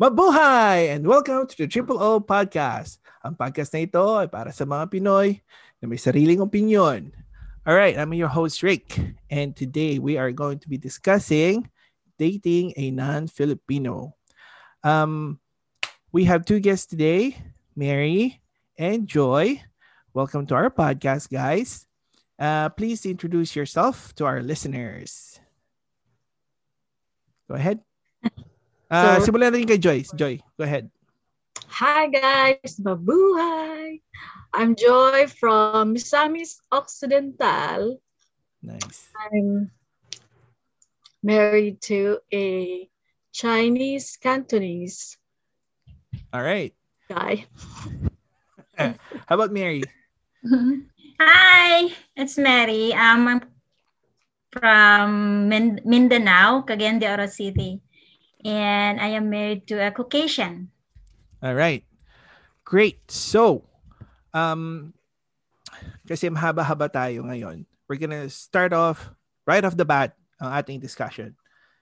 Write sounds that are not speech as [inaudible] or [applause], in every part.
Mabuhay! And welcome to the Triple O Podcast. Ang podcast na ito ay para sa mga Pinoy na may sariling opinion. All right, I'm your host, Rick. And today we are going to be discussing dating a non-Filipino. Um, we have two guests today, Mary and Joy. Welcome to our podcast, guys. Uh, please introduce yourself to our listeners. Go ahead. [laughs] Uh, So- simulan natin kay Joy. Joy, go ahead. Hi guys, mabuhay! I'm Joy from Misamis Occidental. Nice. I'm married to a Chinese Cantonese All right. guy. [laughs] How about Mary? Hi, it's Mary. Um, I'm from Min- Mindanao, Cagayan de Oro City, and I am married to a Caucasian. All right. Great. So, um, kasi mahaba-haba tayo ngayon. We're gonna start off right off the bat ang ating discussion.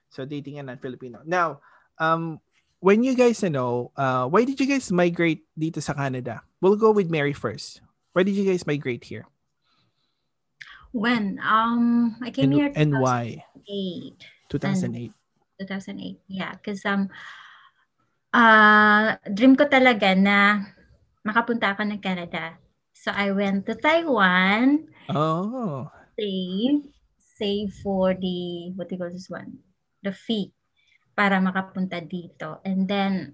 So, dating a non-Filipino. Now, um, when you guys know, uh, why did you guys migrate dito sa Canada? We'll go with Mary first. Why did you guys migrate here? When um, I came And, here and why? 2008, 2008. 2008. Yeah, because um, uh, dream ko talaga na makapunta ako ng Canada. So I went to Taiwan. Oh. save save for the what do you call this one the fee para makapunta dito and then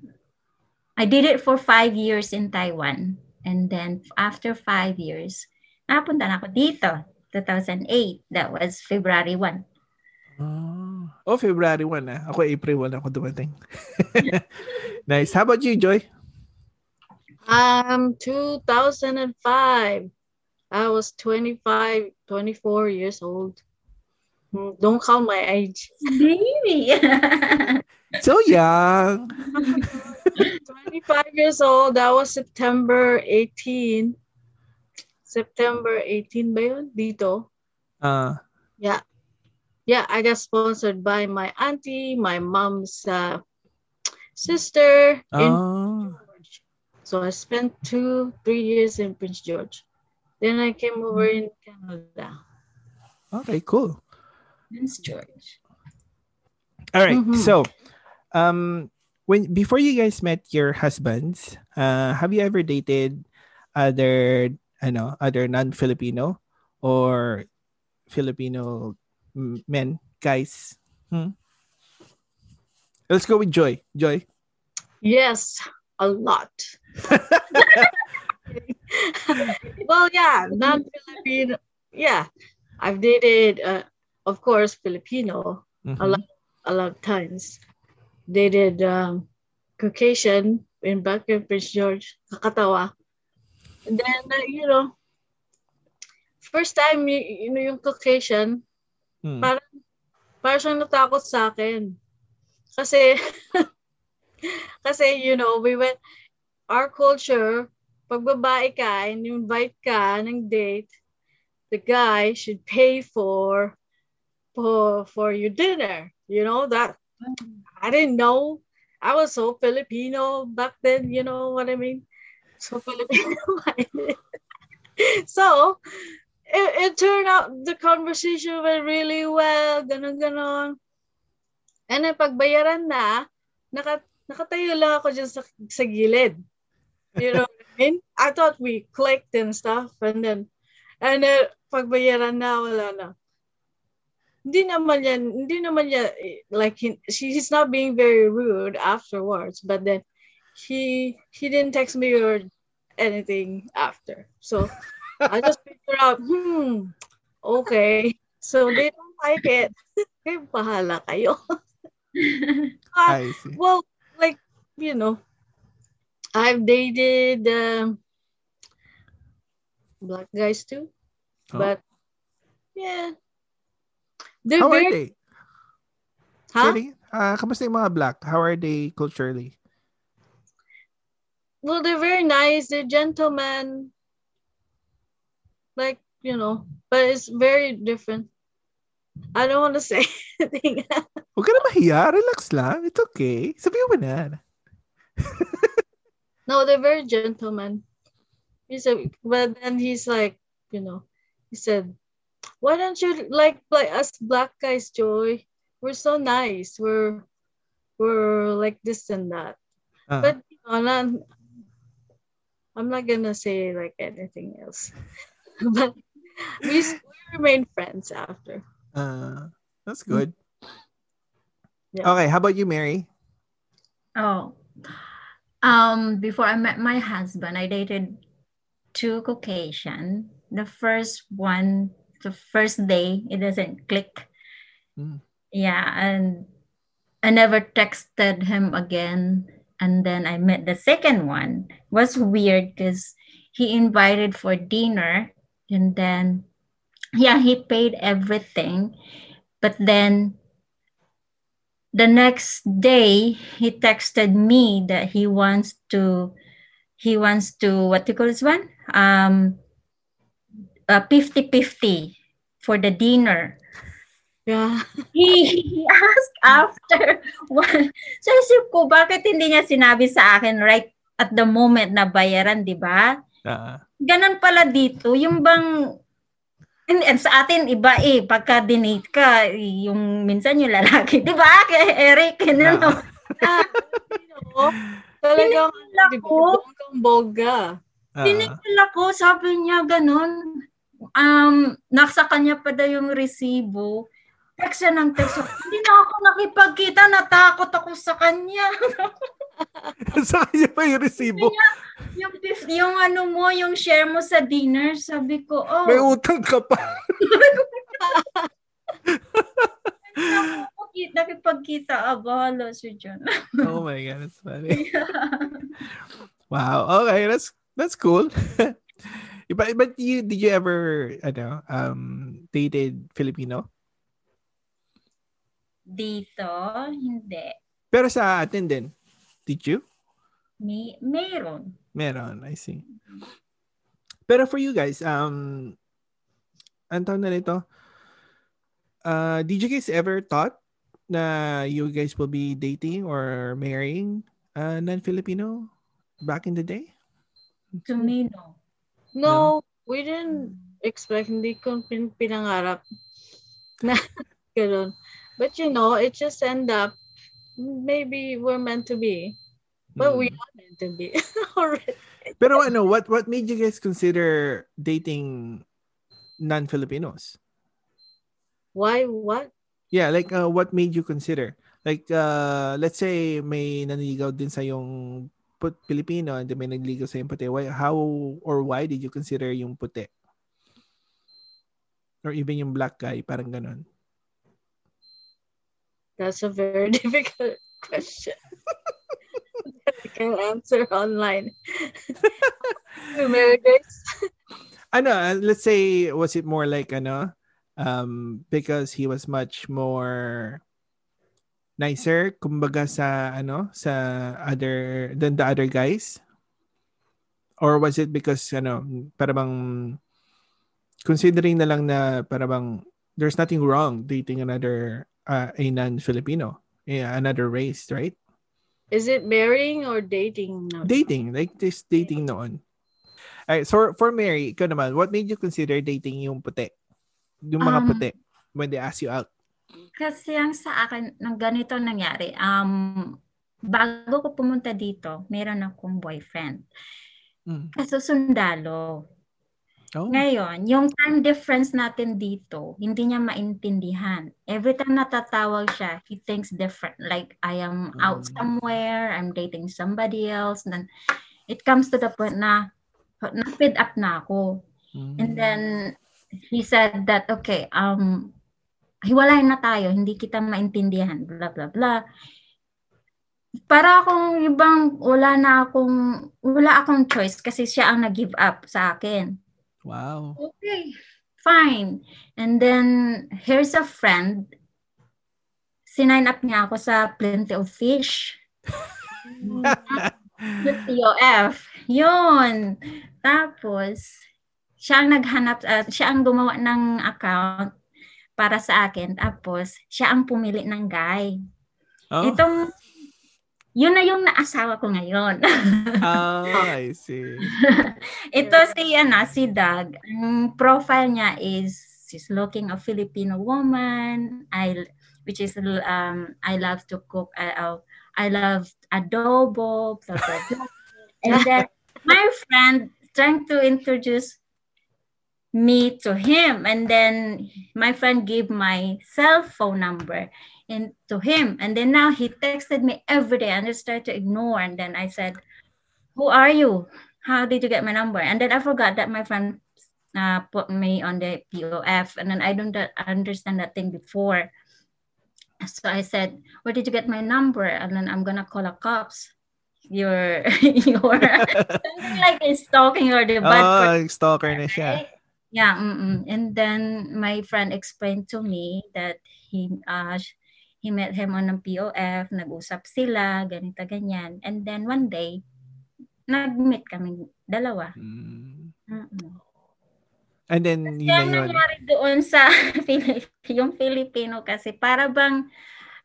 I did it for five years in Taiwan and then after five years napunta na ako dito 2008 that was February 1 Oh, oh February 1 ah. Ako April 1 ako dumating. [laughs] nice. How about you, Joy? Um, 2005. I was 25, 24 years old. Hmm, Don't count my age. baby [laughs] So young. [laughs] 25 years old. That was September 18. September 18 ba yun? Dito. Uh, Yeah. Yeah, I got sponsored by my auntie, my mom's uh, sister in oh. George. So I spent two, three years in Prince George. Then I came over in Canada. Okay, cool. Prince George All right. Mhm. So, um, when before you guys met your husbands, uh, have you ever dated other, I know, other non-Filipino or Filipino mm, men, guys? Hmm? Let's go with Joy. Joy. Yes, a lot. [laughs] well, yeah, non-Filipino. Yeah, I've dated, uh, of course, Filipino Mhm. a lot, a lot of times. Dated um, Caucasian in back in Prince George, kakatawa. And then, uh, you know, first time, you, you know, yung Caucasian, Hmm. parang, parang siyang natakot sa akin. Kasi, [laughs] kasi, you know, we went, our culture, pag babae ka, and invite ka ng date, the guy should pay for, for, for your dinner. You know, that, I didn't know. I was so Filipino back then, you know what I mean? So Filipino. [laughs] so, it, it turned out the conversation went really well, ganun ganon. And then pagbayaran na, naka, nakatayo lang ako dyan sa, sa gilid. You know what I mean? I thought we clicked and stuff and then and then pagbayaran na wala na. Hindi naman yan, hindi naman yan, like, he, she, he's not being very rude afterwards, but then he, he didn't text me or anything after. So, I just figured out, hmm, okay. So, they don't like it. [laughs] Kayo bahala kayo. [laughs] Ah, I see. well, like, you know, I've dated um, black guys too, Oh. but yeah. They're How are very, they? huh? Sorry? Ah, kamusta yung mga black? How are they culturally? Well, they're very nice. They're gentlemen. Like, you know, but it's very different. I don't want to say [laughs] anything. Huwag ka na mahiya. Relax lang. It's okay. Sabihin mo na. [laughs] no, they're very gentlemen. He said, but then he's like, you know, he said, why don't you like like us black guys, Joy? We're so nice. We're we're like this and that. Ah. But you know, not, I'm not gonna say like anything else. But [laughs] we, we remain friends after. Uh, that's good. Yeah. Okay, how about you, Mary? Oh. Um, before I met my husband, I dated two Caucasian. The first one, the first day, it doesn't click. Mm. Yeah, and I never texted him again. And then I met the second one. It was weird because he invited for dinner and then yeah, he paid everything. But then the next day he texted me that he wants to he wants to what do you call this one um uh, 50-50 for the dinner Yeah. he, he asked after [laughs] one so isip ko bakit hindi niya sinabi sa akin right at the moment na bayaran di ba Uh, ganun pala dito yung bang and, and sa atin iba eh pagka dinate ka yung minsan yung lalaki [laughs] di ba kay Eric ano Ah. Yeah, you know, talagang, Pinakilala di ba, ko. bongga. Tinigil ako, sabi niya ganun. Um, nasa kanya pa daw yung resibo. Text siya ng text. Hindi na ako nakipagkita, natakot ako sa kanya. [laughs] [laughs] sa kanya pa yung resibo. yung, fif- yung ano mo, yung share mo sa dinner, sabi ko, oh, May utang ka pa. nakipagkita, ako, halo si John. [laughs] oh my God, that's funny. [laughs] Wow. Okay, that's that's cool. but but you did you ever ano um dated Filipino? Dito, hindi. Pero sa atin din. Did you? Me, meron. Meron, I see. Pero for you guys, um, ang tawag na nito, uh, did you guys ever thought na you guys will be dating or marrying a non-Filipino back in the day? To me, no. No, we didn't expect, hindi ko pin pinangarap na [laughs] ganun. But you know, it just end up, maybe we're meant to be. But we Hmm. are meant to be [laughs] already. Pero ano, what what made you guys consider dating non-Filipinos? Why, what? Yeah, like uh, what made you consider? Like uh let's say may naniligaw din sa yung put Filipino and may nagligaw sa yung puti. Why how or why did you consider yung puti? Or even yung black guy, parang ganon. That's a very [laughs] difficult question. I can answer online. [laughs] Grace? Ano, uh, let's say was it more like ano um because he was much more nicer kumbaga sa ano sa other than the other guys or was it because ano para bang considering na lang na para bang there's nothing wrong dating another uh, a non-Filipino yeah, another race right Is it marrying or dating? No. dating like this dating noon Alright, so for Mary ikaw naman what made you consider dating yung puti yung mga Um, puti when they ask you out Kasi ang sa akin, ng ganito nangyari, um, bago ko pumunta dito, meron akong boyfriend. Mm. Kaso sundalo. Oh Ngayon, yung time difference natin dito, hindi niya maintindihan. Every time natatawag siya, he thinks different. Like, I am out Mm. somewhere, I'm dating somebody else. Then, it comes to the point na, na-feed up na ako. Mm. And then, he said that, okay, um, hiwalay na tayo, hindi kita maintindihan, blah, blah, blah. Para akong ibang, wala na akong, wala akong choice kasi siya ang nag-give up sa akin. Wow Okay, fine. And then, here's a friend. Sinign up niya ako sa Plenty of Fish. [laughs] With TOF. Yun. Tapos, siya ang naghanap, uh, siya ang gumawa ng account para sa akin. Tapos, siya ang pumili ng guy. Oh. Itong, yun na yung naasawa ko ngayon. ah, I [laughs] see. Ito si, ano, si Doug. Ang profile niya is, she's looking a Filipino woman. I, which is, um, I love to cook. I, uh, I love adobo, blah, blah, blah. [laughs] And then, my friend trying to introduce me to him and then my friend gave my cell phone number and to him. And then now he texted me every day and I started to ignore. And then I said who are you? How did you get my number? And then I forgot that my friend uh, put me on the POF and then I don't understand that thing before. So I said where did you get my number? And then I'm gonna call the cops. You're [laughs] you're [laughs] something like a stalking or the bad oh, stalker na siya. Yeah, mm-mm. and then my friend explained to me that he uh, he met him on a POF, nag-usap sila, ganito ganyan. And then one day, nag-meet kami dalawa. Mm. Mm-mm. And then, yun na yun. nangyari doon sa [laughs] yung Filipino kasi para bang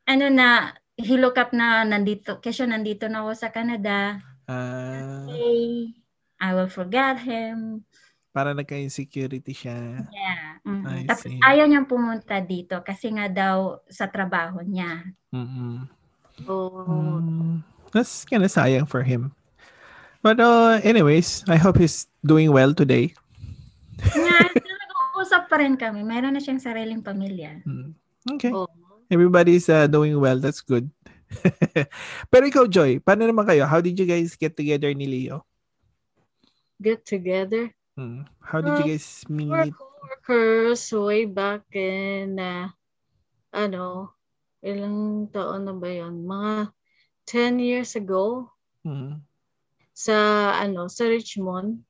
ano na he look up na nandito kasi nandito na ako sa Canada. Ah, Okay, I will forget him. Para nagka-insecurity siya. Yeah. mm I Tapos see. ayaw niyang pumunta dito kasi nga daw sa trabaho niya. Mm-mm. Oh, Mm, that's kind of sayang for him. But uh, anyways, I hope he's doing well today. Nga, [laughs] nag-uusap pa rin kami. Meron na siyang sariling pamilya. Mm. Okay. oh. Everybody's uh, doing well. That's good. [laughs] Pero ikaw, Joy, paano naman kayo? How did you guys get together ni Leo? Get together. Hmm. How did you guys We're meet? co-workers way back in, uh, ano, ilang taon na ba yun? Mga 10 years ago Hmm. sa, ano, sa Richmond.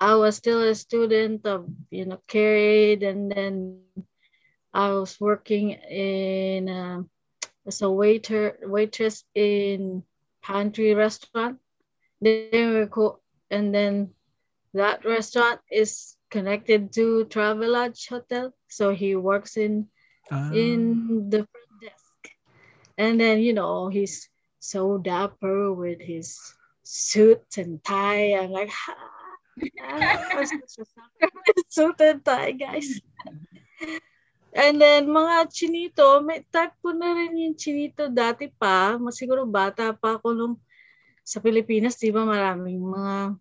I was still a student of, you know, carried and then I was working in, uh, as a waiter, waitress in pantry restaurant. Then we co- and then that restaurant is connected to Travelodge Hotel. So he works in Ah, in the front desk. And then, you know, he's so dapper with his suit and tie. I'm like, ha, I'm such a sucker with [laughs] suit and tie, guys. [laughs] And then, mga chinito, may type ko na rin yung chinito dati pa. Siguro bata pa ako nung sa Pilipinas, di ba maraming mga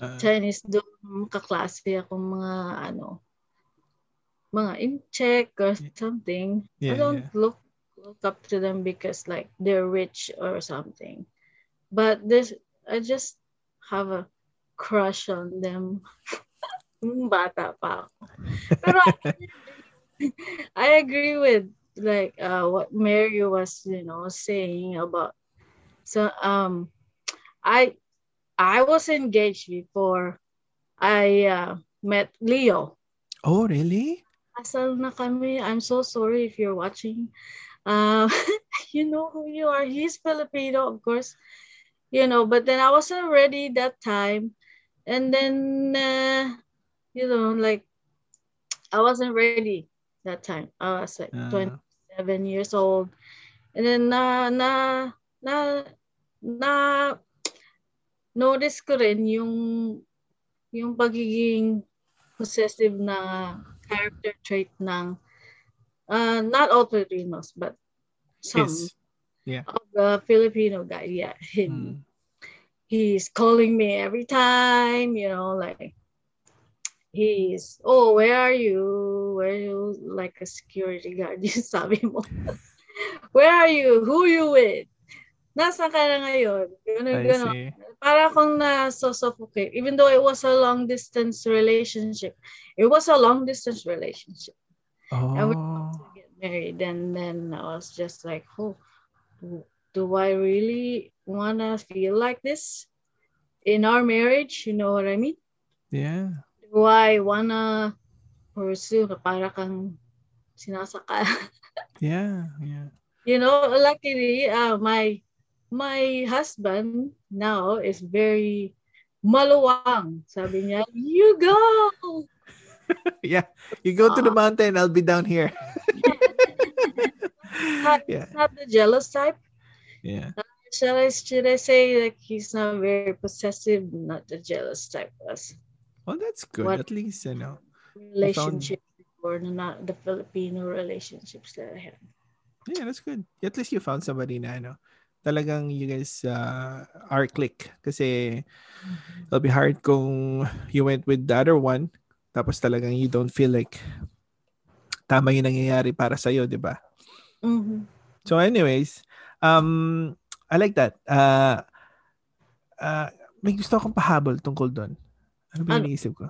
ah, Chinese doon kaklase ako mga ano mga in-check or something. Yeah, I don't yeah. look look up to them because like they're rich or something. But this I just have a crush on them. [laughs] Nung Bata pa ako. Pero [laughs] [laughs] I agree with like uh, what Mary was, you know, saying about so um I I was engaged before I uh, met Leo. oh, really? Asal na kami. I'm so sorry if you're watching. Uh, [laughs] you know who you are. He's Filipino, of course. You know, but then I wasn't ready that time. And then, uh, you know, like, I wasn't ready that time. I was like Ah. 27 years old. And then, na, na, na, na, notice ko rin yung, yung pagiging possessive na character trait ng uh, not all Filipinos, but some Yes. of the Filipino guy. Yeah, he, Hmm. he's calling me every time, you know, like he's, oh, where are you? Where are you? Like a security guard, [laughs] yung sabi mo. [laughs] where are you? Who you with? Nasaan ka na ngayon? Ganun, I ganun. see. Para akong. Even though it was a long distance relationship. It was a long distance relationship. And we Oh. to get married. And then I was just like, oh, do, I really want to feel like this in our marriage? You know what I mean? Yeah. Do I want to pursue na para kang sinasaka? [laughs] Yeah. Yeah. you know, luckily, uh, my my husband now is very maluwang. Sabi niya, you go! [laughs] yeah. You go to the ah. mountain, I'll be down here. [laughs] Not, yeah. not the jealous type. Yeah. Uh, shall I should I say like he's not very possessive, not the jealous type us. Well, that's good. What- At least, you know. relationship or not the Filipino relationships that I have. Yeah, that's good. At least you found somebody na, ano, talagang you guys uh, are click. Kasi it'll be hard kung you went with the other one, tapos talagang you don't feel like tama yung nangyayari para sa'yo, di ba? Mhm. So anyways, um, I like that. Uh, uh, may gusto akong pahabol tungkol doon. Ano ba yung Ano? iniisip ko?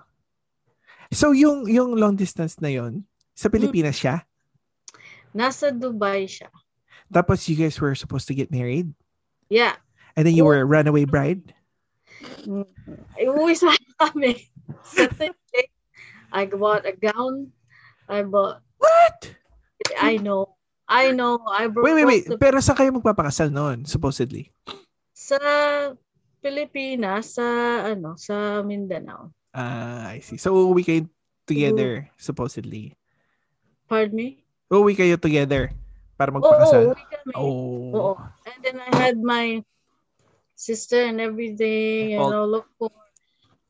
So yung yung long distance na yon sa Pilipinas siya? Nasa Dubai siya. Tapos you guys were supposed to get married? Yeah. And then you were a runaway bride? Kami. Sa Tuesday, I bought a gown. I bought, What? I know, I know, I brought Wait, wait, wait. the- Pero saan kayo magpapakasal noon, supposedly? sa Pilipinas, sa ano, sa Mindanao. Ah, I see. So uuwi kayo together, supposedly. Pardon me? Uuwi kayo together para Oo, magpakasal? uwi kami. Oh. Oo. And then I had my sister and everything, you All- know, look for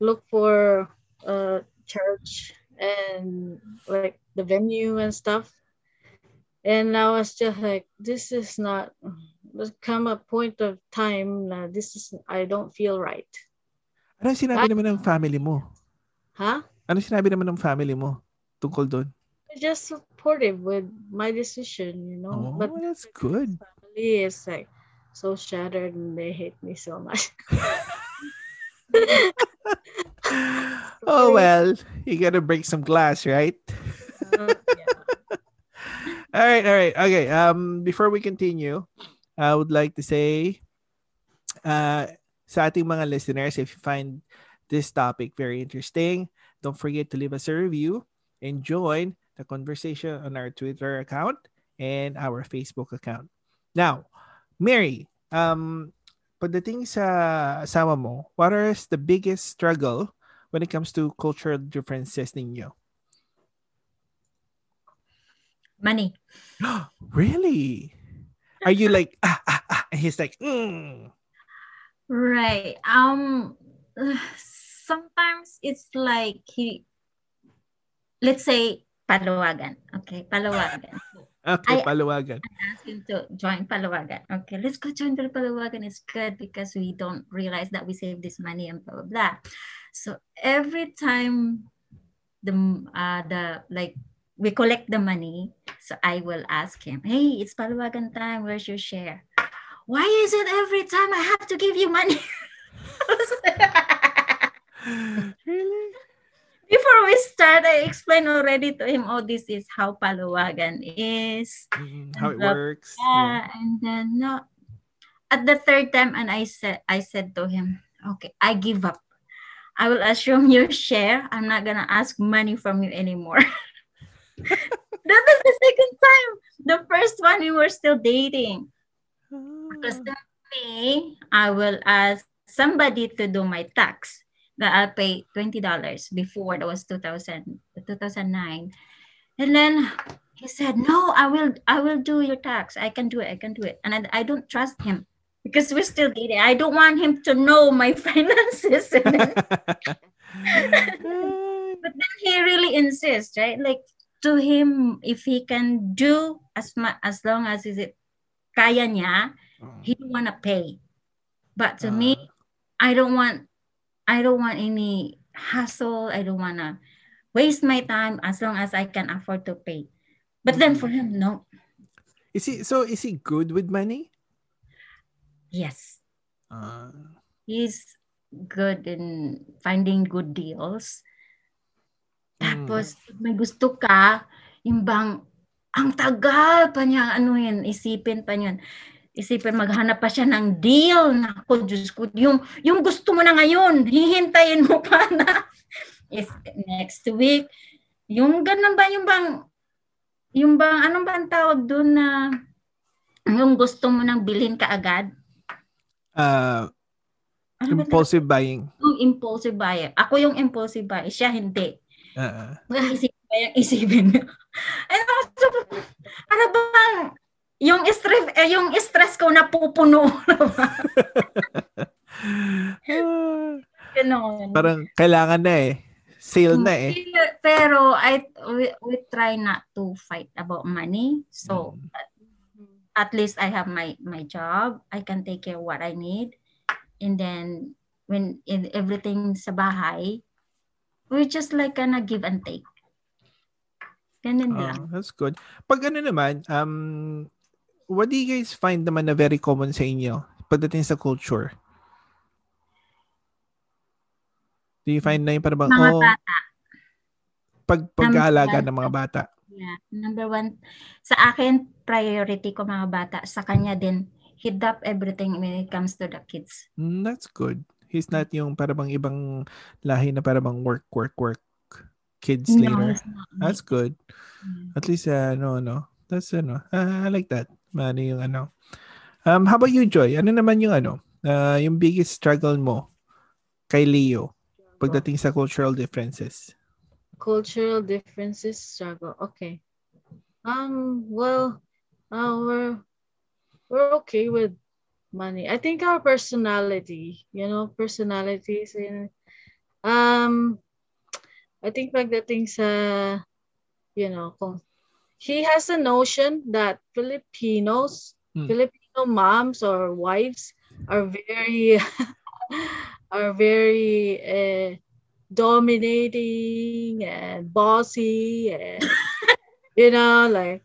look for uh church and like the venue and stuff. And I was just like, this is not there's come a point of time na this is I don't feel right. Ano sinabi naman ng family mo? Huh? Ano sinabi naman ng family mo tungkol doon? They're just supportive with my decision, you know. Oh, but that's good. family is like so shattered and they hate me so much. [laughs] [laughs] oh well, you gotta break some glass, right? Uh, yeah. [laughs] All right, all right. Okay. Um, before we continue, I would like to say, uh, sa ating mga listeners, if you find this topic very interesting, don't forget to leave us a review and join the conversation on our Twitter account and our Facebook account. Now, Mary, um, pagdating sa asawa mo, what is the biggest struggle when it comes to cultural differences ninyo? Money. [gasps] Really? Are you like ah ah ah? And he's like, mm. Right. Um [sighs] sometimes it's like he let's say Paluwagan. Okay, Paluwagan. [laughs] okay, I- paluwagan. Ask him to join Paluwagan. Okay, let's go join the Paluwagan. It's good because we don't realize that we save this money and blah blah blah. So every time the uh the like we collect the money, so I will ask him, Hey, it's Paluwagan time, where's your share? Why is it every time I have to give you money? [laughs] [laughs] really? Before we start, I explained already to him, oh, this is how Paluwagan is. Mm, how it Love works? Yeah, and then no. At the third time, and I said, I said to him, okay, I give up. I will assume your share. I'm not gonna ask money from you anymore. [laughs] that was the second time. The first one, we were still dating. Because Ah. then me, I will ask somebody to do my tax. That I'll pay twenty dollars before that was 2000, 2009. And then he said, "No, I will, I will do your tax. I can do it. I can do it." And I, I don't trust him because we're still dating. I don't want him to know my [laughs] finances. Then- [laughs] but then he really insists, right? Like to him, if he can do as much as long as is it kaya niya, he oh. want to pay. But to me, ah. I don't want I don't want any hassle. I don't want to waste my time as long as I can afford to pay. But then for him, no. is he so? Is he good with money? Yes, Uh, he's good in finding good deals. Tapos, pag may gusto ka, yung bang, ang tagal pa niya, ano yun, isipin pa yun. Isipin, maghanap pa siya ng deal. Naku, Diyos ko, yung, yung gusto mo na ngayon, hihintayin mo pa na. [laughs] Is next week. Yung ganun ba, yung bang, yung bang, anong ba ang tawag doon na, yung gusto mo nang bilhin ka agad? uh, Ano ba impulsive buying. yung impulsive buyer. Ako yung impulsive buyer, siya hindi. Uh-uh. Isipin ba yung isipin? And also, para bang yung stress, eh, yung stress ko napupuno. [laughs] Ah, [laughs] Ganon. Parang kailangan na eh. Sale na eh. Pero I we, we try not to fight about money. So at least I have my my job. I can take care of what I need. And then when in everything sa bahay, we just like gonna give and take. Ganun Oh, lang. that's good. Pag ano naman, um, what do you guys find naman na very common sa inyo pagdating sa culture? Do you find na yung parang, Mga oh, bata. pag pag-aalaga ng mga bata? Yeah. Number one, sa akin, priority ko mga bata. Sa kanya din, he drop everything when it comes to the kids. Mm, that's good. He's not yung parang ibang lahi na parang work, work, work kids later. it's not. That's good. Mm. At least, uh, no, no. That's, ano, ah, I like that. Mano yung ano. Um, how about you, Joy? Ano naman yung ano, uh, yung biggest struggle mo kay Leo pagdating sa cultural differences? cultural differences struggle. Okay. Um. Well, uh, we're we're okay with money. I think our personality, you know, personalities in um. I think pagdating sa, you know, kung he has a notion that Filipinos, Hmm. Filipino moms or wives are very [laughs] are very uh, dominating and bossy and [laughs] you know like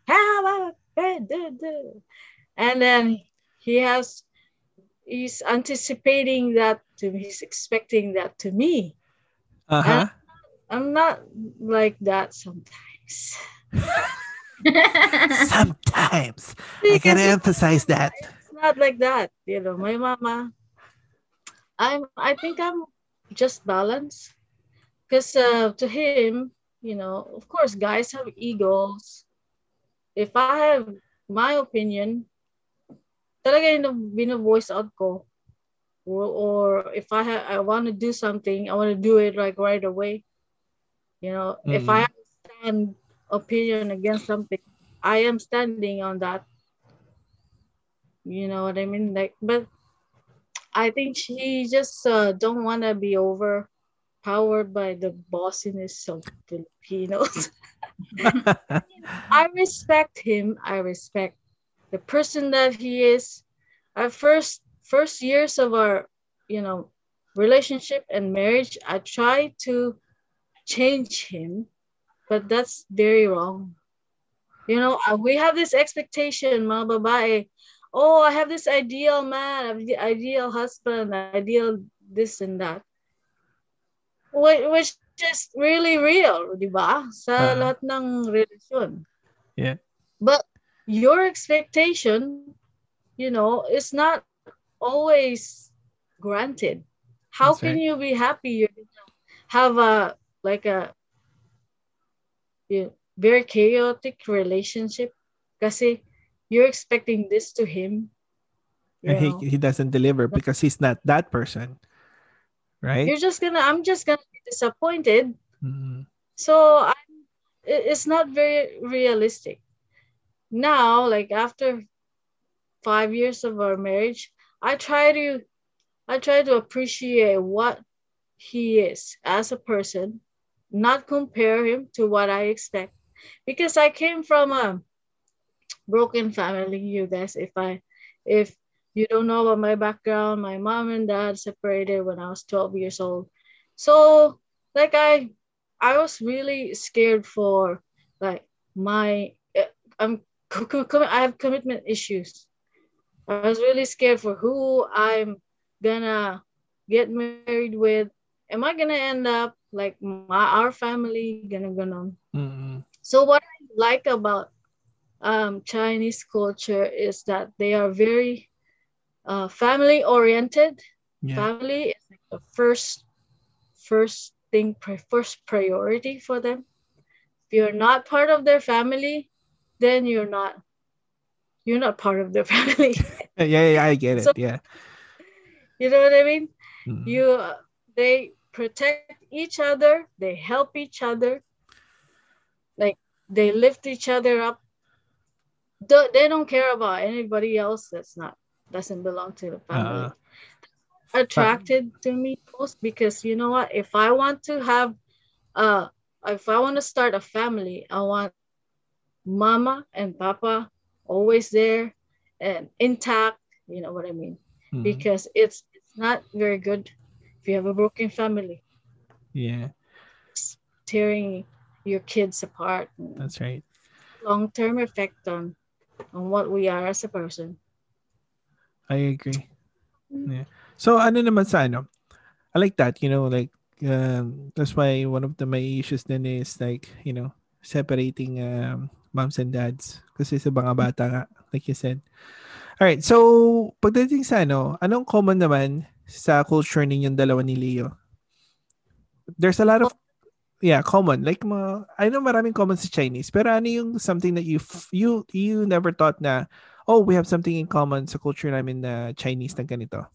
and then he has he's anticipating that to he's expecting that to me Uh-huh. i'm not like that sometimes [laughs] Sometimes. I gotta emphasize that. it's not like that you know my mama i'm i think i'm just balanced because uh, to him you know of course guys have egos if i have my opinion talaga yung bino-voice out ko or, or if i have i want to do something i want to do it like right away you know if Mm. i have a stand opinion against something i am standing on that you know what I mean? Like, but I think she just uh, don't want to be overpowered by the bossiness of Filipinos. [laughs] I respect him. I respect the person that he is. Our first first years of our, you know, relationship and marriage, I tried to change him, but that's very wrong. You know, uh, we have this expectation, mga babae, oh, I have this ideal man, the ideal husband, ideal this and that. Whi- Which is really real, di ba? Sa Ah. lahat ng relasyon. Yeah. But your expectation, you know, is not always granted. How That's can right. you be happy? You have a like a you very chaotic relationship kasi you're expecting this to him. And he, know. he doesn't deliver because he's not that person. Right? You're just gonna I'm just gonna be disappointed. Mhm. So I'm it's not very realistic. Now, like after five years of our marriage, I try to I try to appreciate what he is as a person, not compare him to what I expect. Because I came from a broken family, you guys. If I if you don't know about my background, my mom and dad separated when I was 12 years old. So like I I was really scared for like my eh, I'm I have commitment issues. I was really scared for who I'm gonna get married with. Am I gonna end up like my our family gonna gonna Mhm. so what I like about um, Chinese culture is that they are very uh, family oriented. Yeah. Family is like the first first thing, first priority for them. If you're not part of their family, then you're not you're not part of their [laughs] family. [laughs] Yeah, yeah, I get it. So- yeah. you know what I mean? Mhm. You uh, they protect each other, they help each other, like they lift each other up. They don't care about anybody else that's not doesn't belong to the family. Uh, attracted to me most because you know what? If I want to have, uh, if I want to start a family, I want mama and papa always there and intact. You know what I mean? mhm. Because it's it's not very good if you have a broken family, Yeah, tearing your kids apart. that's right. Long term effect on on what we are as a person. I agree. Yeah. So ano naman sa ano? I like that, you know, like um, that's why one of the my issues then is like, you know, separating um, moms and dads kasi sa mga bata nga, like you said. All right. So, pagdating sa ano, anong common naman sa culture ninyong dalawa ni Leo? There's a lot of yeah, common. Like mga, I know maraming common sa Chinese, pero ano yung something that you you you never thought na oh, we have something in common sa culture namin na Chinese na ganito.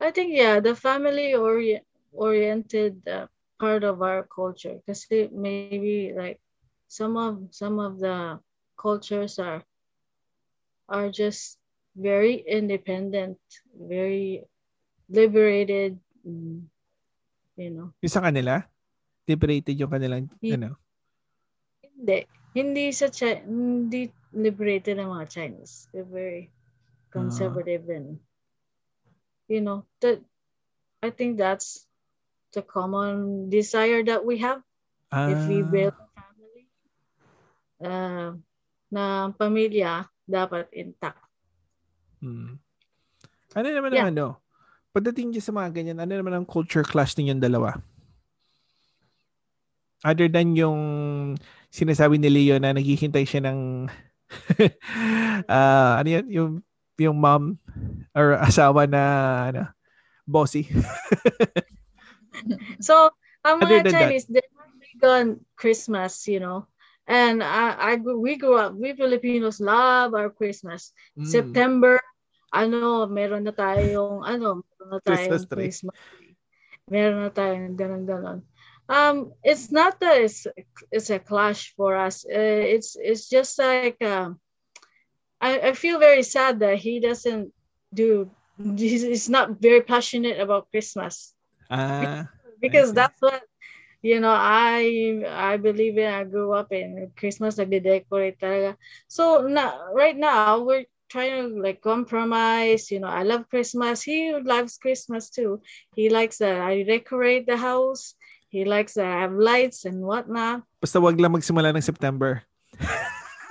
I think yeah, the family ori- oriented uh, part of our culture because maybe like some of some of the cultures are are just very independent, very liberated, mm, you know. Yung sa kanila, liberated yung kanilang, Ye- ano, Hindi, hindi sa Chi- hindi liberated ang mga Chinese. They're very conservative and you know that I think that's the common desire that we have if we ah, build a family. Uh, na pamilya dapat intact. hmm. Ano naman Yeah. ang ano, pagdating dyan sa mga ganyan, ano naman ang culture clash ninyong dalawa? Other than yung sinasabi ni Leo na naghihintay siya ng [laughs] ah ano yun, yung yung mom or asawa na ano, bossy. [laughs] So, ang mga than that. Chinese, they're not big on Christmas, you know. And I, I grew, we grew up, we Filipinos love our Christmas. Mm. September, ano, meron na tayong, ano, meron na Christmas tayong tree. Christmas tree. Meron na tayong ganun ganon. Um, it's not that it's, it's a clash for us. Uh, it's it's just like um, I, I feel very sad that he doesn't do. He's, he's not very passionate about Christmas Ah, because that's what you know i i believe in i grew up in christmas nagde-decorate talaga so na, right now we're trying to like compromise you know i love christmas. He loves christmas too. He likes that i decorate the house. He likes that i have lights and whatnot. Basta wag lang magsimula ng September.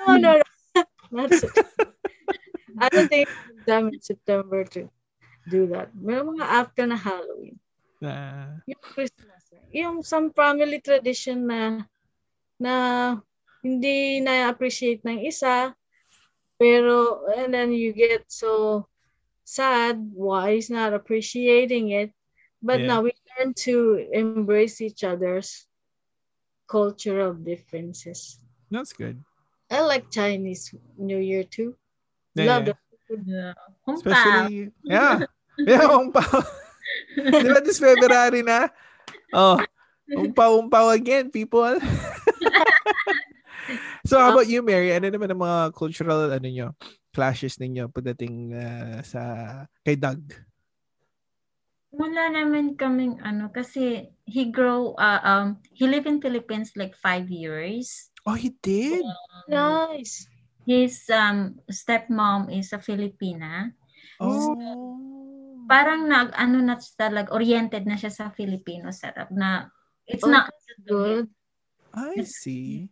no no, no. [laughs] that's it i don't think it's done in september to do that. Meron mga after na halloween. Ah, yung Christmas. Yung some family tradition na na hindi na-appreciate ng isa pero and then you get so sad why he's not appreciating it but Yeah. now we learn to embrace each other's cultural differences that's good. I like Chinese New Year too Yeah, love yeah. the food Yeah. Especially, [laughs] yeah. Yeah, umpaw. [laughs] Di ba this February na? Oh, umpaw-umpaw again, people. [laughs] so, how about you, Mary? Ano naman ang mga cultural, ano nyo, clashes ninyo pagdating ah, sa, kay Doug? Wala naman kaming ano kasi he grow uh, um he lived in Philippines like five years. Oh, he did? nice His um stepmom is a Filipina. Oh. Parang nag ano na siya like oriented na siya sa Filipino setup na it's Oh, not good I see.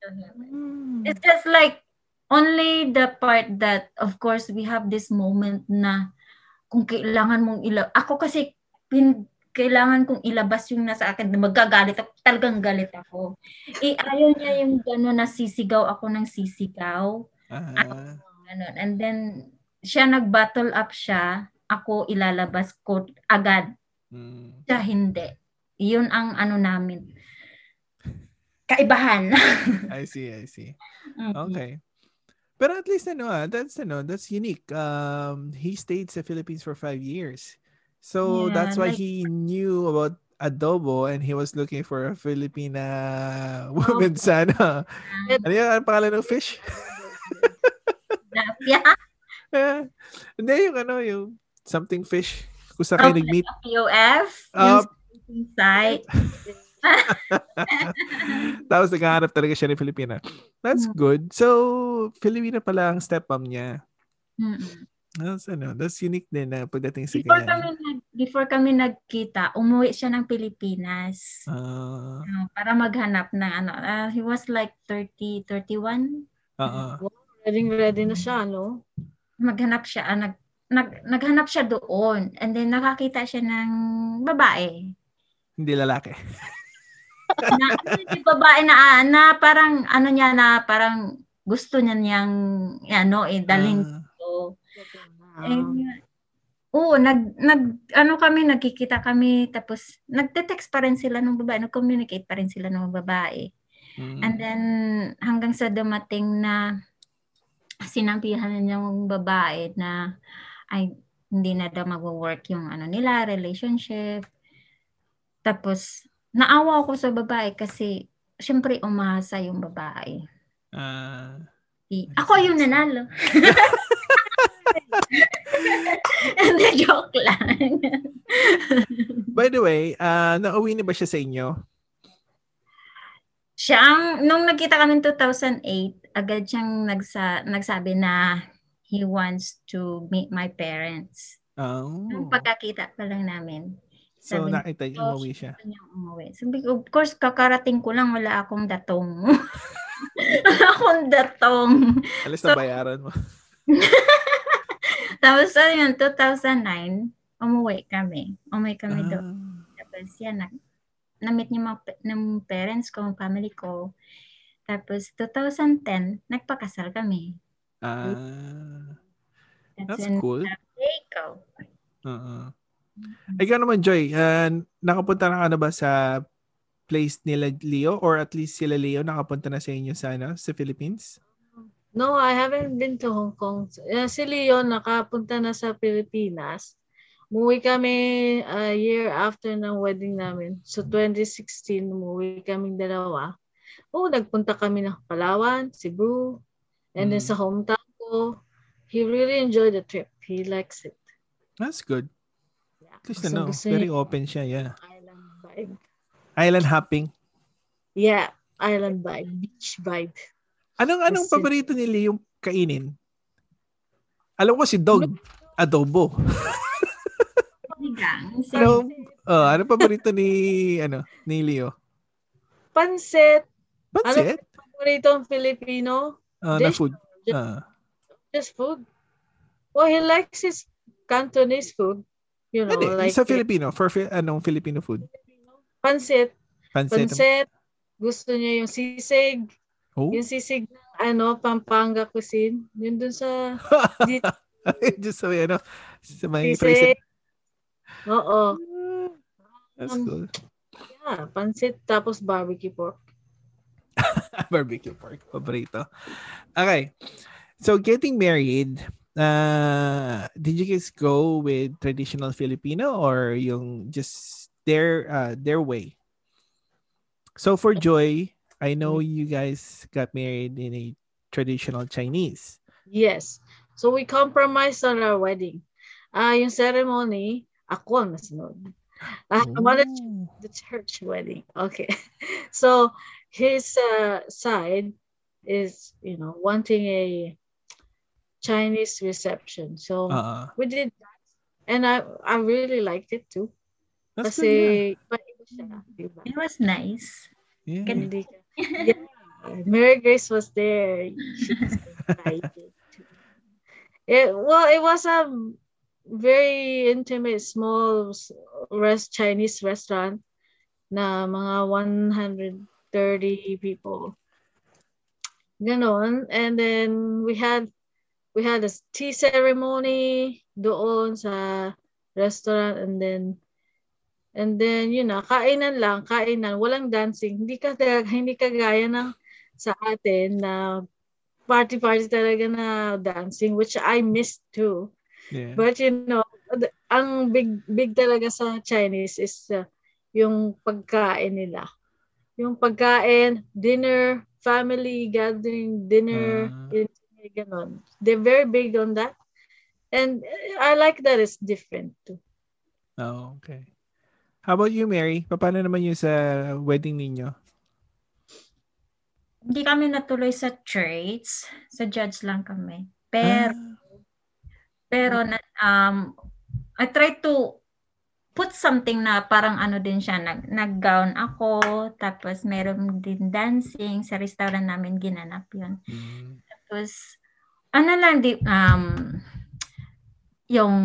Mm. It's just like only the part that of course we have this moment na kung kailangan mong ila ako kasi pin, kailangan kong ilabas yung nasa akin na magagalit ako talagang galit ako eh ayaw niya yung gano'n na sisigaw ako ng sisigaw Ah, ganun. and then siya nag-battle up siya ako ilalabas ko agad mm. siya hindi yun ang ano namin kaibahan [laughs] I see, I see. Mm. Okay. But at least ano ah, that's ano, that's unique. Um he stayed in the Philippines for five years. So Yeah, that's why like- he knew about adobo and he was looking for a Filipina [laughs] woman sana. Ano yung pangalan ng fish? [laughs] Yeah. Eh, Hindi yung ano, yung something fish. Kung saan kayo Oh, nag-meet. POF. Yung site. [laughs] Tapos naghahanap talaga siya ng Filipina. That's Hmm. good. So, Filipina pala ang stepmom niya. Mm-mm. That's, ano, that's unique din na pagdating sa Before kanya. kami, nag, before kami nagkita, umuwi siya ng Pilipinas. Ah, Uh, para maghanap ng ano. uh, he was like 30, 31. ah, ah. Ready, ready na siya, no? Maghanap siya. ah, nag, nag, naghanap siya doon. And then nakakita siya ng babae. Hindi lalaki. Na, yung babae na, ah, na parang ano niya na parang gusto niya niyang ano eh dalhin Ah, ko. Eh, oo, nag, nag, ano kami, nagkikita kami, tapos nagte-text pa rin sila ng babae, nag-communicate pa rin sila ng babae. mm. And then, hanggang sa dumating na sinabihan niya yung babae na ay hindi na daw mag-work yung ano nila, relationship. Tapos, naawa ako sa babae kasi syempre umasa yung babae. Ah, Di- Ako yung nanalo. Hindi, [laughs] [laughs] joke lang. by the way, ah, nauwi na ba siya sa inyo? Siya ang, nung nagkita kami 2008, agad siyang nagsa, nagsabi na he wants to meet my parents. Oh. Nung pagkakita pa lang namin. So, sabi- nakita niyo umuwi siya. Umuwi. Sabi ko, of course, kakarating ko lang, wala akong datong. [laughs] wala akong datong. Alis So- na bayaran mo. [laughs] Tapos, ano yun, 2009, umuwi kami. Umuwi kami Ah. doon. Tapos, yan, na, na-meet niyo mga ng parents ko, ng family ko. Tapos, 2010, nagpakasal kami. Ah, That's, that's when cool. they go. Oo. Ikaw naman, Joy, ah, nakapunta na ka na ba sa place nila Leo or at least sila Leo nakapunta na sa inyo sa, ano, sa Philippines? No, I haven't been to Hong Kong. Uh, si Leon nakapunta na sa Pilipinas. Umuwi kami a year after ng wedding namin. So 2016, umuwi kaming dalawa. Oo, nagpunta kami ng Palawan, Cebu, and then Mm. sa hometown ko. He really enjoyed the trip. He likes it. That's good. At least, ano, very open siya, yeah. yung island vibe. Island hopping. Yeah, island vibe, beach vibe. Anong anong Kasi- paborito ni Leo kainin? Alam ko si Dog, adobo. Sinigang. [laughs] Ano, uh, ano paborito ni ano ni Leo? Pansit, Pansit? paborito ang Filipino. Ah, na dish? food. Ah. just food. Well, he likes his Cantonese food. You know, Hindi, like sa Filipino, for fi- anong Filipino food? pansit. Pansit. Pansit. Gusto niya yung sisig. Oh. Yung sisig ng ano, Pampanga cuisine. Yun dun sa dito. Just sa may ano, sa may Sisig. Oo. That's Um, cool. Yeah, pansit tapos barbecue pork. [laughs] Barbecue pork, paborito. Okay. So getting married, uh, did you guys go with traditional Filipino or yung just their uh, their way? So for Joy, I know you guys got married in a traditional Chinese. Yes. So we compromised on our wedding. Ah, yung ceremony, ako ang nasunod. I wanted the church wedding. Okay. [laughs] So his uh, side is, you know, wanting a Chinese reception. So Uh, we did that. And I I really liked it too. that's good, yeah. Kasi paiba siya, diba? It was nice. Yeah. Hindi ka. Yeah. Mary Grace was there. She was excited. [laughs] It, well, it was a very intimate, small rest Chinese restaurant na mga 130 people. Ganon. And then we had we had a tea ceremony doon sa restaurant and then and then yun na kainan lang kainan walang dancing hindi ka [laughs] hindi kagaya ng sa atin na party party talaga na dancing which I missed too Yeah. but you know ang big big talaga sa Chinese is uh, yung pagkain nila. Yung pagkain, dinner, family gathering, dinner, Ah. uh, ganon. They're very big on that. And I like that it's different too. Oh, okay. How about you, Mary? Paano naman yung sa wedding ninyo? Hindi kami natuloy sa church. Sa judge lang kami. Pero, Ah, pero na, um, I try to put something na parang ano din siya. Nag, nag-gown ako. Tapos meron din dancing. Sa restaurant namin ginanap yun. mm, Tapos, ano lang, di, um, yung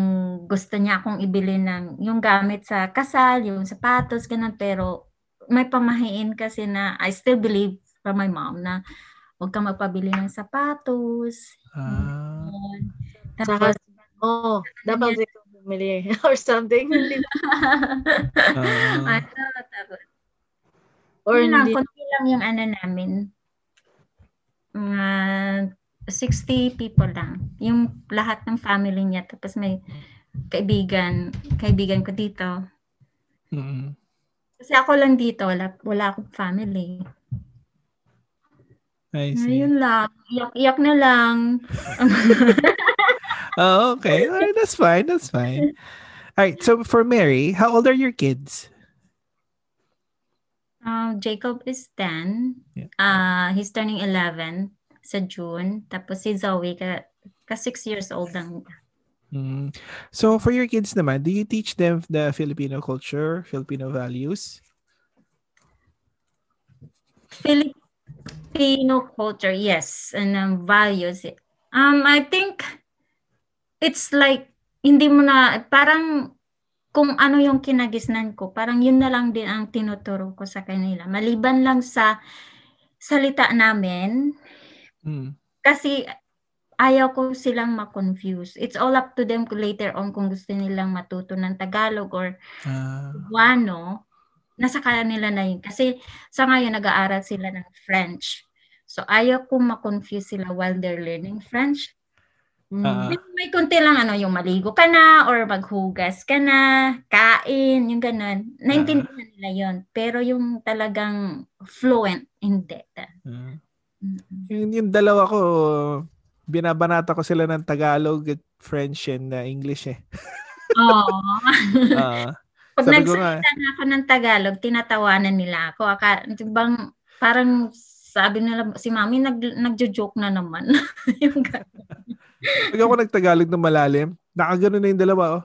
gusto niya akong ibili ng, yung gamit sa kasal, yung sapatos, ganun. Pero, may pamahiin kasi na, I still believe from my mom na huwag kang magpabili ng sapatos. ah. Saka, Tapos, oh, dapat ikaw bumili [laughs] or something. [laughs] Ah, ano, tapos, or lang, hindi. konti lang yung ano namin. Mga 60 people lang. Yung lahat ng family niya. Tapos may kaibigan, kaibigan ko dito. mm, Kasi ako lang dito, wala, wala akong family. I see. Ayun lang. Iyak-iyak na lang. [laughs] Oh, okay. All right, that's fine. That's fine. All right. So for Mary, how old are your kids? Um, Jacob is 10. Yeah. Uh, he's turning 11 sa June. Tapos si Zoe, ka, ka 6 years old lang. Mm. So for your kids naman, do you teach them the Filipino culture, Filipino values? Filipino culture, yes, and um, values. Um, I think it's like hindi mo na parang kung ano yung kinagisnan ko, parang yun na lang din ang tinuturo ko sa kanila. Maliban lang sa salita namin Mm. kasi ayaw ko silang ma-confuse. It's all up to them later on kung gusto nilang matuto ng Tagalog or Ah, Cebuano, nasa kanila na yun. Kasi sa ngayon, nag-aaral sila ng French. So, ayaw kong ma-confuse sila while they're learning French. Mm. Ah. May, may konti lang ano, yung maligo ka na or maghugas ka na, kain, yung ganun. Naintindihan nila yon Pero yung talagang fluent, hindi. ah. Mm-mm. Yung, yung dalawa ko, binabanata ko sila ng Tagalog at French and uh, English eh. Oo. [laughs] Ah, Pag nagsalita na ako ng Tagalog, tinatawanan nila ako. Aka, bang, parang sabi nila, si mami nag, nagjo-joke na naman. [laughs] yung ganun. Pag ako nagtagalog ng malalim, nakagano na yung dalawa oh.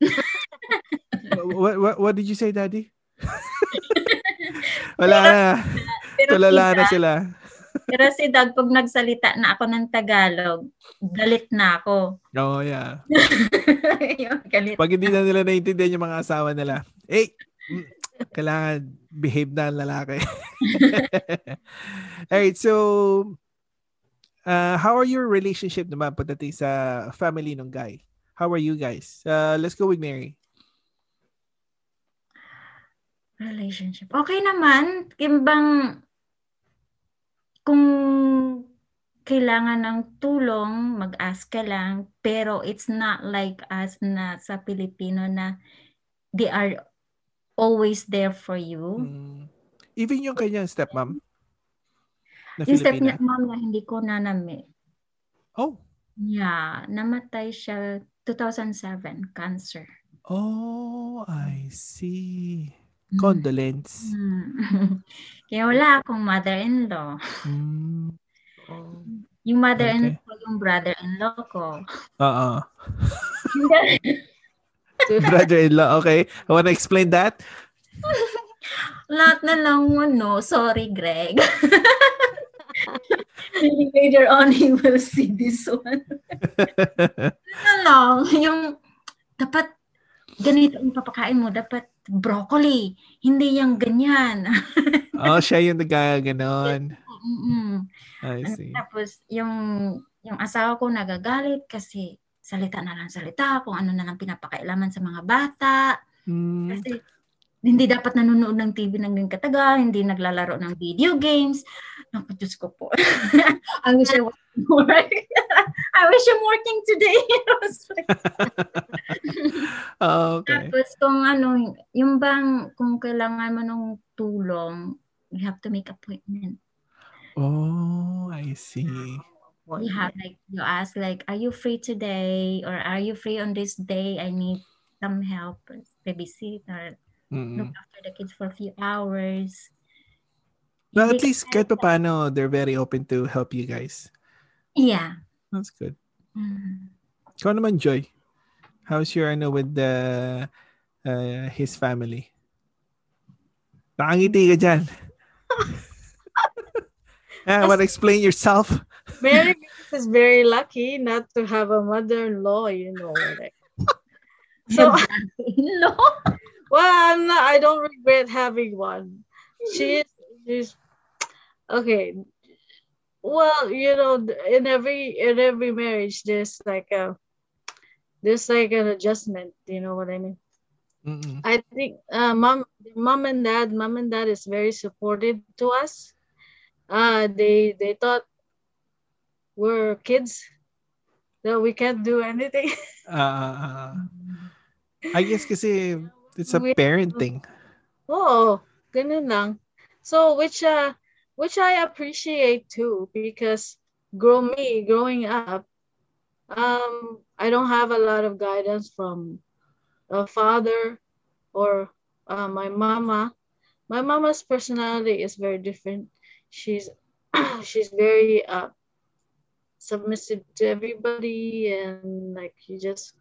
[laughs] what, what, what did you say, Daddy? [laughs] Wala na. Pero Tulala si na sila. Pero si Doug, pag nagsalita na ako ng Tagalog, galit na ako. Oh, yeah. [laughs] yung galit. Pag hindi na nila naiintindihan yung mga asawa nila, eh, kailangan behave na ang lalaki. Alright, so, uh, how are your relationship naman pagdating sa family ng guy? How are you guys? Uh, let's go with Mary. Relationship. Okay naman. Kimbang kung kailangan ng tulong, mag-ask ka lang. Pero it's not like us na sa Pilipino na they are always there for you. Mm. Even yung kanyang stepmom na Yung step Filipina. niya, mom na hindi ko nanami. Oh. Yeah, namatay siya 2007, cancer. Oh, I see. Mm. Condolence. Mm. [laughs] Kaya wala akong mother-in-law. Mm. Oh. Yung mother-in-law ko, yung brother-in-law ko. Oo. [laughs] Brother-in-law, okay. I wanna explain that. [laughs] Lahat na lang ano. Sorry, Greg. [laughs] Maybe later on he will see this one. Ano lang, yung dapat ganito ang papakain mo. Dapat broccoli. Hindi yung ganyan. [laughs] oh, siya yung nagkaganon. Mm-mm. I Ano, see. Tapos yung yung asawa ko nagagalit kasi salita na lang salita kung ano na lang pinapakailaman sa mga bata. Mm. Kasi hindi dapat nanonood ng TV ng ganyan katagal, hindi naglalaro ng video games. Naku, Diyos ko po. [laughs] I wish I was more. [laughs] I wish I'm working today. Oh, [laughs] okay. Tapos kung ano, yung bang, kung kailangan mo ng tulong, you have to make appointment. Oh, I see. You have like, you ask like, are you free today? Or are you free on this day? I need some help, babysit or look Mm. after the kids for a few hours. Well, at least kahit pa paano, they're very open to help you guys. Yeah. That's good. Mm. Ikaw naman, Joy. How's your ano with the uh, his family? Nakangiti ka dyan. [laughs] ah, wanna explain yourself? Mary [laughs] is very lucky not to have a mother-in-law, you know. Like. [laughs] So, no. Well, I'm not, I don't regret having one. She's, she's okay. Well, you know, in every in every marriage, there's like a there's like an adjustment. You know what I mean? Mm-mm. I think uh, mom, mom and dad, mom and dad is very supportive to us. Uh, they they thought we're kids that we can't do anything. Ah, I guess kasi it's a We- parenting. oh, ganun lang. So which uh which I appreciate too because grow me growing up, um, I don't have a lot of guidance from a father or uh, my mama. My mama's personality is very different. She's [clears throat] she's very uh submissive to everybody and like you just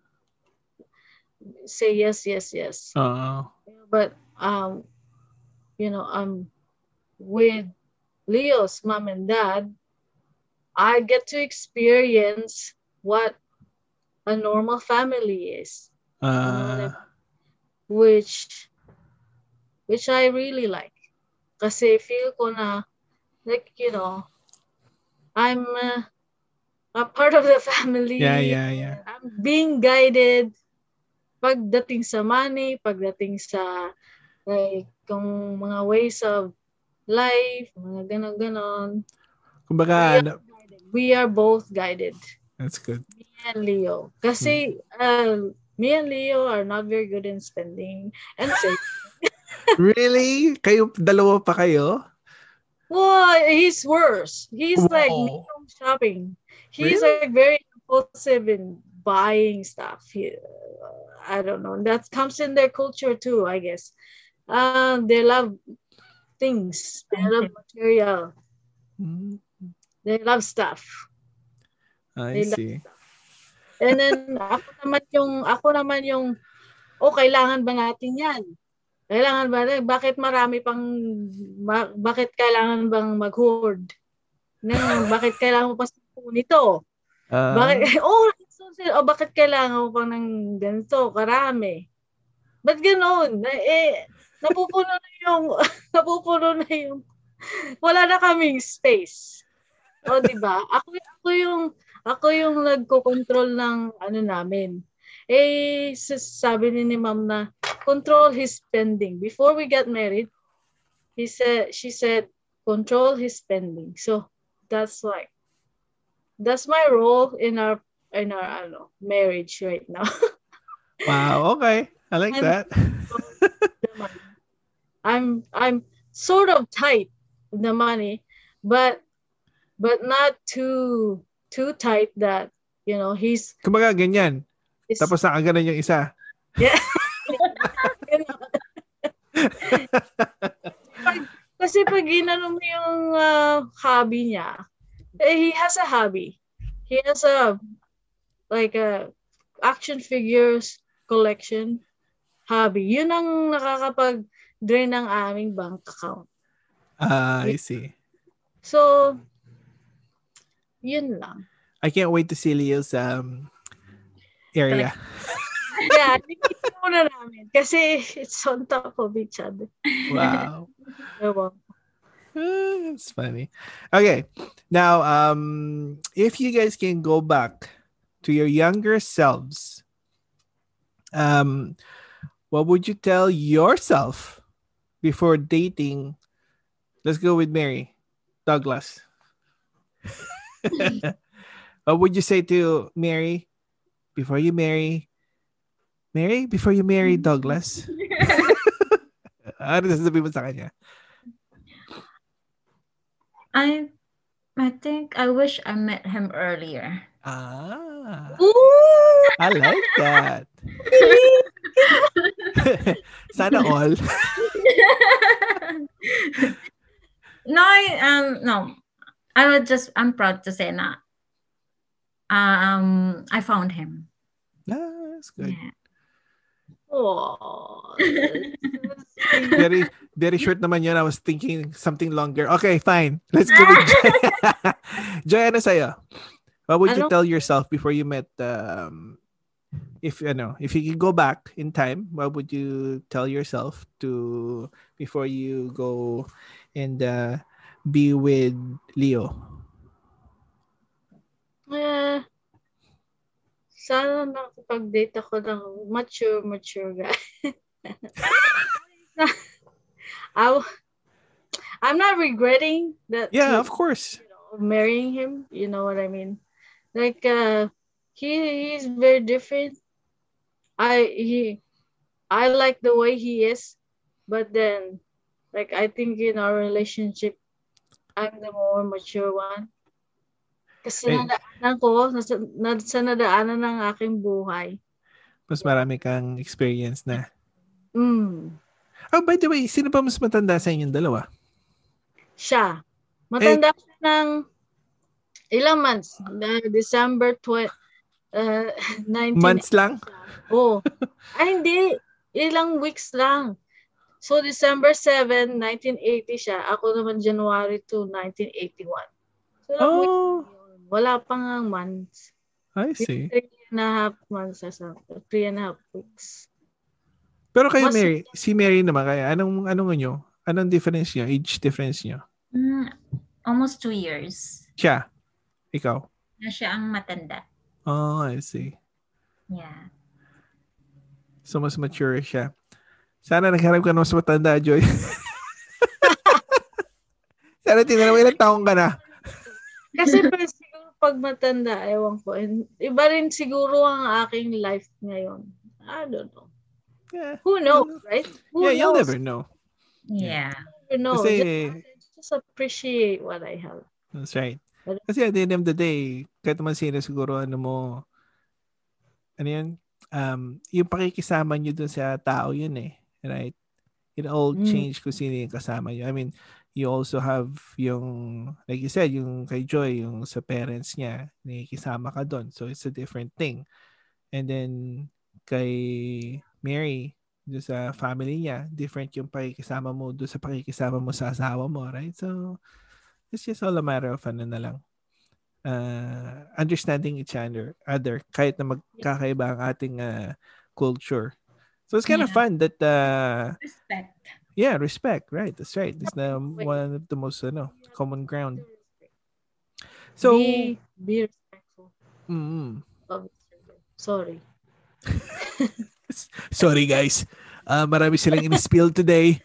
say yes, yes, yes. Oo. but um you know I'm with leo's mom and dad. I get to experience what a normal family is. Ah, which which i really like. Because kasi feel ko na like you know i'm uh, a part of the [laughs] family. Yeah, yeah, yeah. I'm being guided pagdating sa money, pagdating sa like kung mga ways of life, mga ganon-ganon. Kumbaga, ano, We are both guided. that's good. Me and Leo. Kasi uh, me and Leo are not very good in spending and [laughs] saving. Really? Kayo, dalawa pa kayo? well, he's worse. He's like me Wow. from shopping. He's Really? like very impulsive in buying stuff. Uh, I don't know. That comes in their culture too, I guess. Um, they love things. They love material. Mm, They love stuff. I They see. And then [laughs] ako naman yung ako naman yung oh kailangan ba natin 'yan? Kailangan ba bakit marami pang ba- bakit kailangan bang mag-hoard? Nang bakit kailangan mo pa nito? Ah, Bakit [laughs] oh, so, oh bakit kailangan mo pa ng ganito karami? Ba't ganoon? Na, eh napupuno na yung [laughs] napupuno na yung wala na kaming space. O di ba? Ako ako yung ako yung nagko-control ng ano namin. Eh sabi ni ni ma'am na control his spending. Before we got married, he said she said control his spending. So that's like that's my role in our in our ano, marriage right now. [laughs] wow, okay. I like And- that. [laughs] I'm I'm sort of tight the money, but but not too too tight that you know he's, Kumbaga, ganyan. he's Tapos nakaganon yung isa. [laughs] kasi pag ginano mo yung uh, hobby niya, eh, he has a hobby. He has a like a action figures collection hobby. Yun ang nakakapag-drain ng aming bank account. Ah, I see. So, yun lang. I can't wait to see Leo's um, area. [laughs] Yeah, nakikita muna namin kasi it's on top of each other. Wow. [laughs] Ewan. Ah, That's funny. Okay. Now, um, if you guys can go back to your younger selves, um, what would you tell yourself before dating? Let's go with Mary, Douglas. [laughs] [laughs] what would you say to Mary before you marry? Mary, before you marry Douglas, [laughs] ano sasabihin mo sa kanya? I I think I wish I met him earlier. Ah, Ooh! I like that. [laughs] Sana all. [laughs] no, I, um, no. I would just, I'm proud to say na, um, I found him. Ah, that's good. Yeah. Aw. [laughs] Very, very short naman yun. I was thinking something longer. Okay, fine. Let's go with Joy. Joy, ano sa'yo? What would you tell yourself before you met, um, if, know, if you could go back in time, what would you tell yourself to, before you go and uh, be with Leo? Eh, sana nakapag-date ako ng mature, mature guy. [laughs] I, I'm not regretting that. Yeah, of course. you know, marrying him. You know what I mean? Like, uh, he he's very different. I he, I like the way he is, but then, like, I think in our relationship, I'm the more mature one. Kasi Eh. nadaanan ko, nasa, na, sa nadaanan ng aking buhay. Mas marami kang experience na. Mm, Oh, by the way, sino pa mas matanda sa inyong dalawa? siya. Matanda siya ng ilang months? Na December 20, uh, [laughs] 19... Months lang? Oh. [laughs] Ay, hindi. Ilang weeks lang. So, December 7, 1980 siya. Ako naman January 2, 1981. So, ilang weeks Oh, yun. Wala pa nga months. I see. Three and a half months or something. Three and a half weeks. Pero kayo Mas- Mary, si Mary naman kaya anong anong nyo? Anong difference niyo? Age difference niyo? Mm, almost two years. Siya. Ikaw. Na siya ang matanda. Oh, I see. Yeah. So mas mature siya. Sana nagharap ka ng mas matanda, Joy. [laughs] Sana tinanong mo ilang taong ka na. Kasi pa siguro pag matanda, ewan ko. And iba rin siguro ang aking life ngayon. I don't know. Yeah, Who knows, right? Who yeah you'll knows? never know. Yeah. You know. Kasi, Just, just appreciate what I have. that's right. Kasi at the end of the day, kahit naman sino siguro ano mo, ano yun, um, yung pakikisama nyo dun sa tao yun eh. Right? It all Mm. change kung sino yung kasama nyo. I mean, you also have yung, like you said, yung kay Joy, yung sa parents niya, nakikisama ka doon. So, it's a different thing. And then, kay Mary, doon sa family niya, different yung pakikisama mo doon sa pakikisama mo sa asawa mo, right? So, it's just all a matter of ano na lang. Uh, understanding each other, other kahit na magkakaiba ang ating uh, culture. So it's kind of fun that uh, Respect. yeah, respect, right? That's right. It's the one of the most ano, common ground. So, be, be respectful mm, other. Sorry. [laughs] sorry guys. Uh, marami silang in-spill today.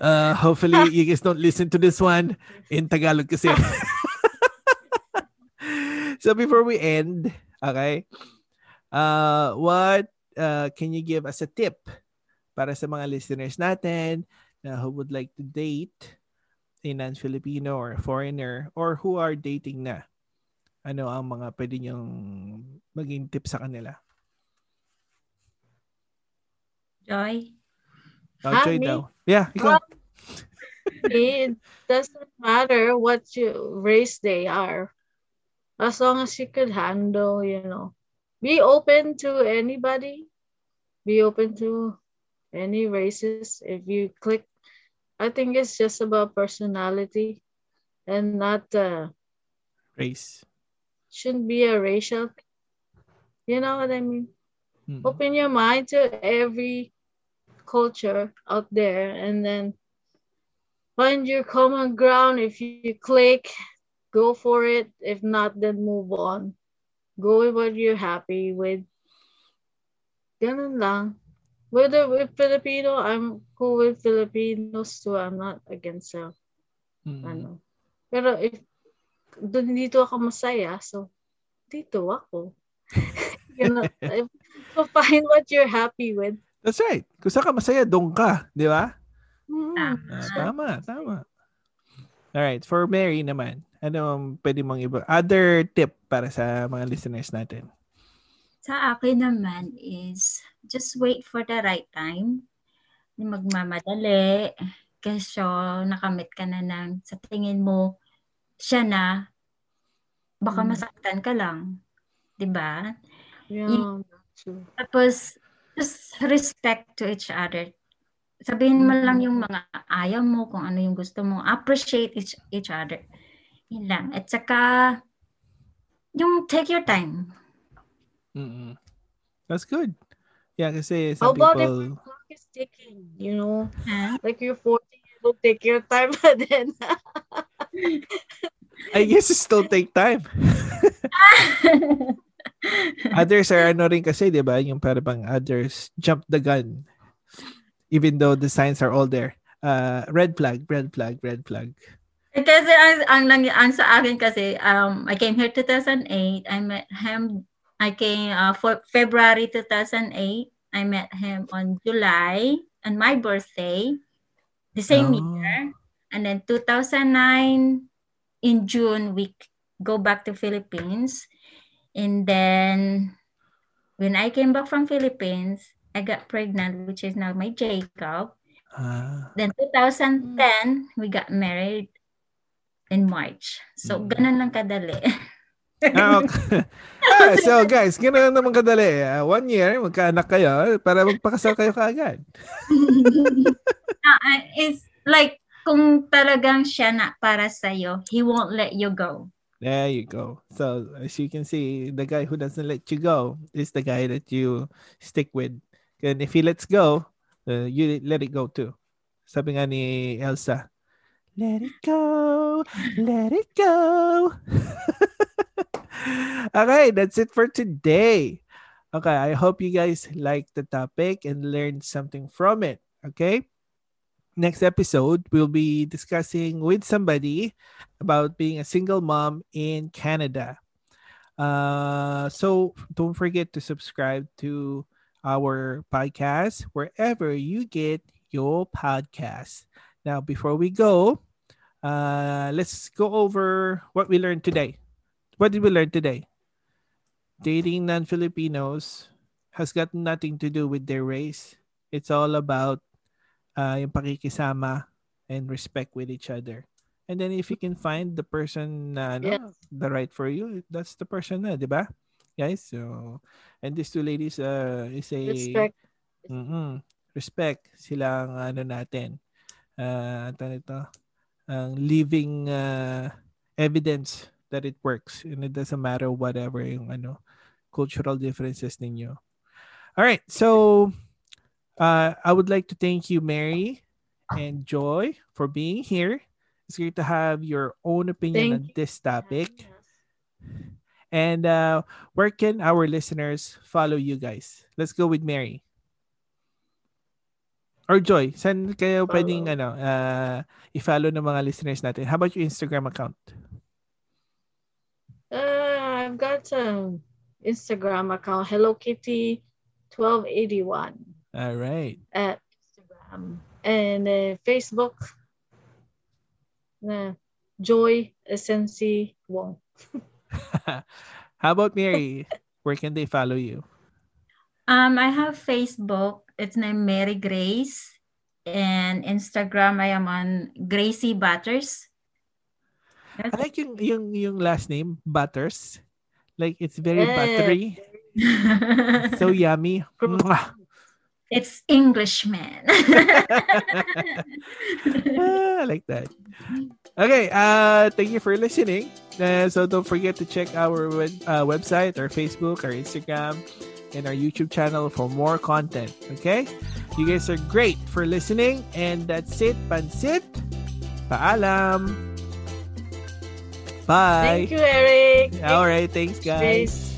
Uh, hopefully [laughs] you guys don't listen to this one in Tagalog kasi. [laughs] [laughs] so before we end, okay? Uh, what uh, can you give us a tip para sa mga listeners natin na who would like to date a non-Filipino or a foreigner or who are dating na? Ano ang mga pwede niyong maging tip sa kanila? Joy. Yeah, ikaw. it doesn't matter what you race they are. As long as you could handle, you know. Be open to anybody. Be open to any races. If you click, I think it's just about personality and not uh Race. shouldn't be a racial you know what I mean? Mm. open your mind to every culture out there. And then find your common ground. If you click go for it. If not then move on. Go with what you're happy with. Ganun lang. Whether with Filipino I'm cool with Filipinos too. I'm not against them. Mm. ano. Pero if doon dito ako masaya so dito ako. [laughs] You know, so find what you're happy with. That's right. Kung saan ka masaya, doon ka. Di ba? Mm. Ah, tama, tama. Alright, for Mary naman, ano ang pwede mong iba? Other tip para sa mga listeners natin? Sa akin naman is just wait for the right time. Magmamadali. Kasi nakamit ka na ng sa tingin mo siya na baka Mm. masaktan ka lang. 'Di ba? Yeah, true. Tapos just respect to each other. Sabihin mo lang yung mga ayaw mo, kung ano yung gusto mo. Appreciate each, each other. Yun lang. At saka, yung take your time. mm That's good. Yeah, kasi How some about if people... your clock is ticking, you know? Ha? Like you're 40, you will take your time [laughs] but then I guess it still take time. [laughs] [laughs] Others are ano rin kasi, di ba? Yung para bang others jump the gun. Even though the signs are all there. Uh, red flag, red flag, red flag. Eh, Kasi ang, ang, nang- ang sa akin kasi, um, I came here 2008. I met him, I came uh, for February 2008. I met him on July, on my birthday, the same Oh. year. And then 2009, in June, we go back to Philippines. And then when I came back from Philippines, I got pregnant, which is now my Jacob. Ah, Then 2010, we got married in March. So, Mm. ganun lang kadali. [laughs] Ah, okay. [laughs] ah, so guys, ganoon naman kadali. Ah, one year, magkaanak kayo para magpakasal kayo kaagad. [laughs] Ah, it's like, kung talagang siya na para sa'yo, he won't let you go. There you go. So as you can see, the guy who doesn't let you go is the guy that you stick with. And if he lets go, uh, you let it go too. Sabi nga ni Elsa, let it go, let it go. [laughs] okay, that's it for today. Okay, I hope you guys like the topic and learned something from it. Okay. Next episode, we'll be discussing with somebody about being a single mom in Canada. Uh, so don't forget to subscribe to our podcast wherever you get your podcast. Now, before we go, uh, let's go over what we learned today. What did we learn today? Dating non Filipinos has got nothing to do with their race. It's all about uh, yung pakikisama and respect with each other. And then if you can find the person na ano, Yes. the right for you, that's the person na, di ba? Guys, so and these two ladies uh is a respect. Mm-mm. respect sila ang ano natin. Uh, ito? Ang living uh, evidence that it works and it doesn't matter whatever yung ano cultural differences ninyo. All right, so uh, I would like to thank you, Mary and Joy, for being here. It's great to have your own opinion Thank on this topic. And uh, where can our listeners follow you guys? Let's go with Mary. Or Joy, saan kayo Follow. pwedeng ano, uh, i-follow ng mga listeners natin? How about your Instagram account? Uh, I've got an Instagram account, Hello Kitty 1281 All right. at Instagram. And uh, Facebook, uh, Joy Essency Wong. [laughs] How about Mary? Where can they follow you? Um, I have Facebook. It's named Mary Grace. And Instagram, I am on Gracie Butters. I like yung, yung, yung last name, Butters. Like, it's very Yeah. buttery. [laughs] So yummy. Mwah. It's Englishman. [laughs] Ah, I like that. Okay, uh, thank you for listening. Uh, so don't forget to check our web, uh, website, our Facebook, our Instagram, and our YouTube channel for more content. Okay, you guys are great for listening, and that's it. Pansit, paalam. Bye. Thank you, Eric. All right, thanks, guys. Grace.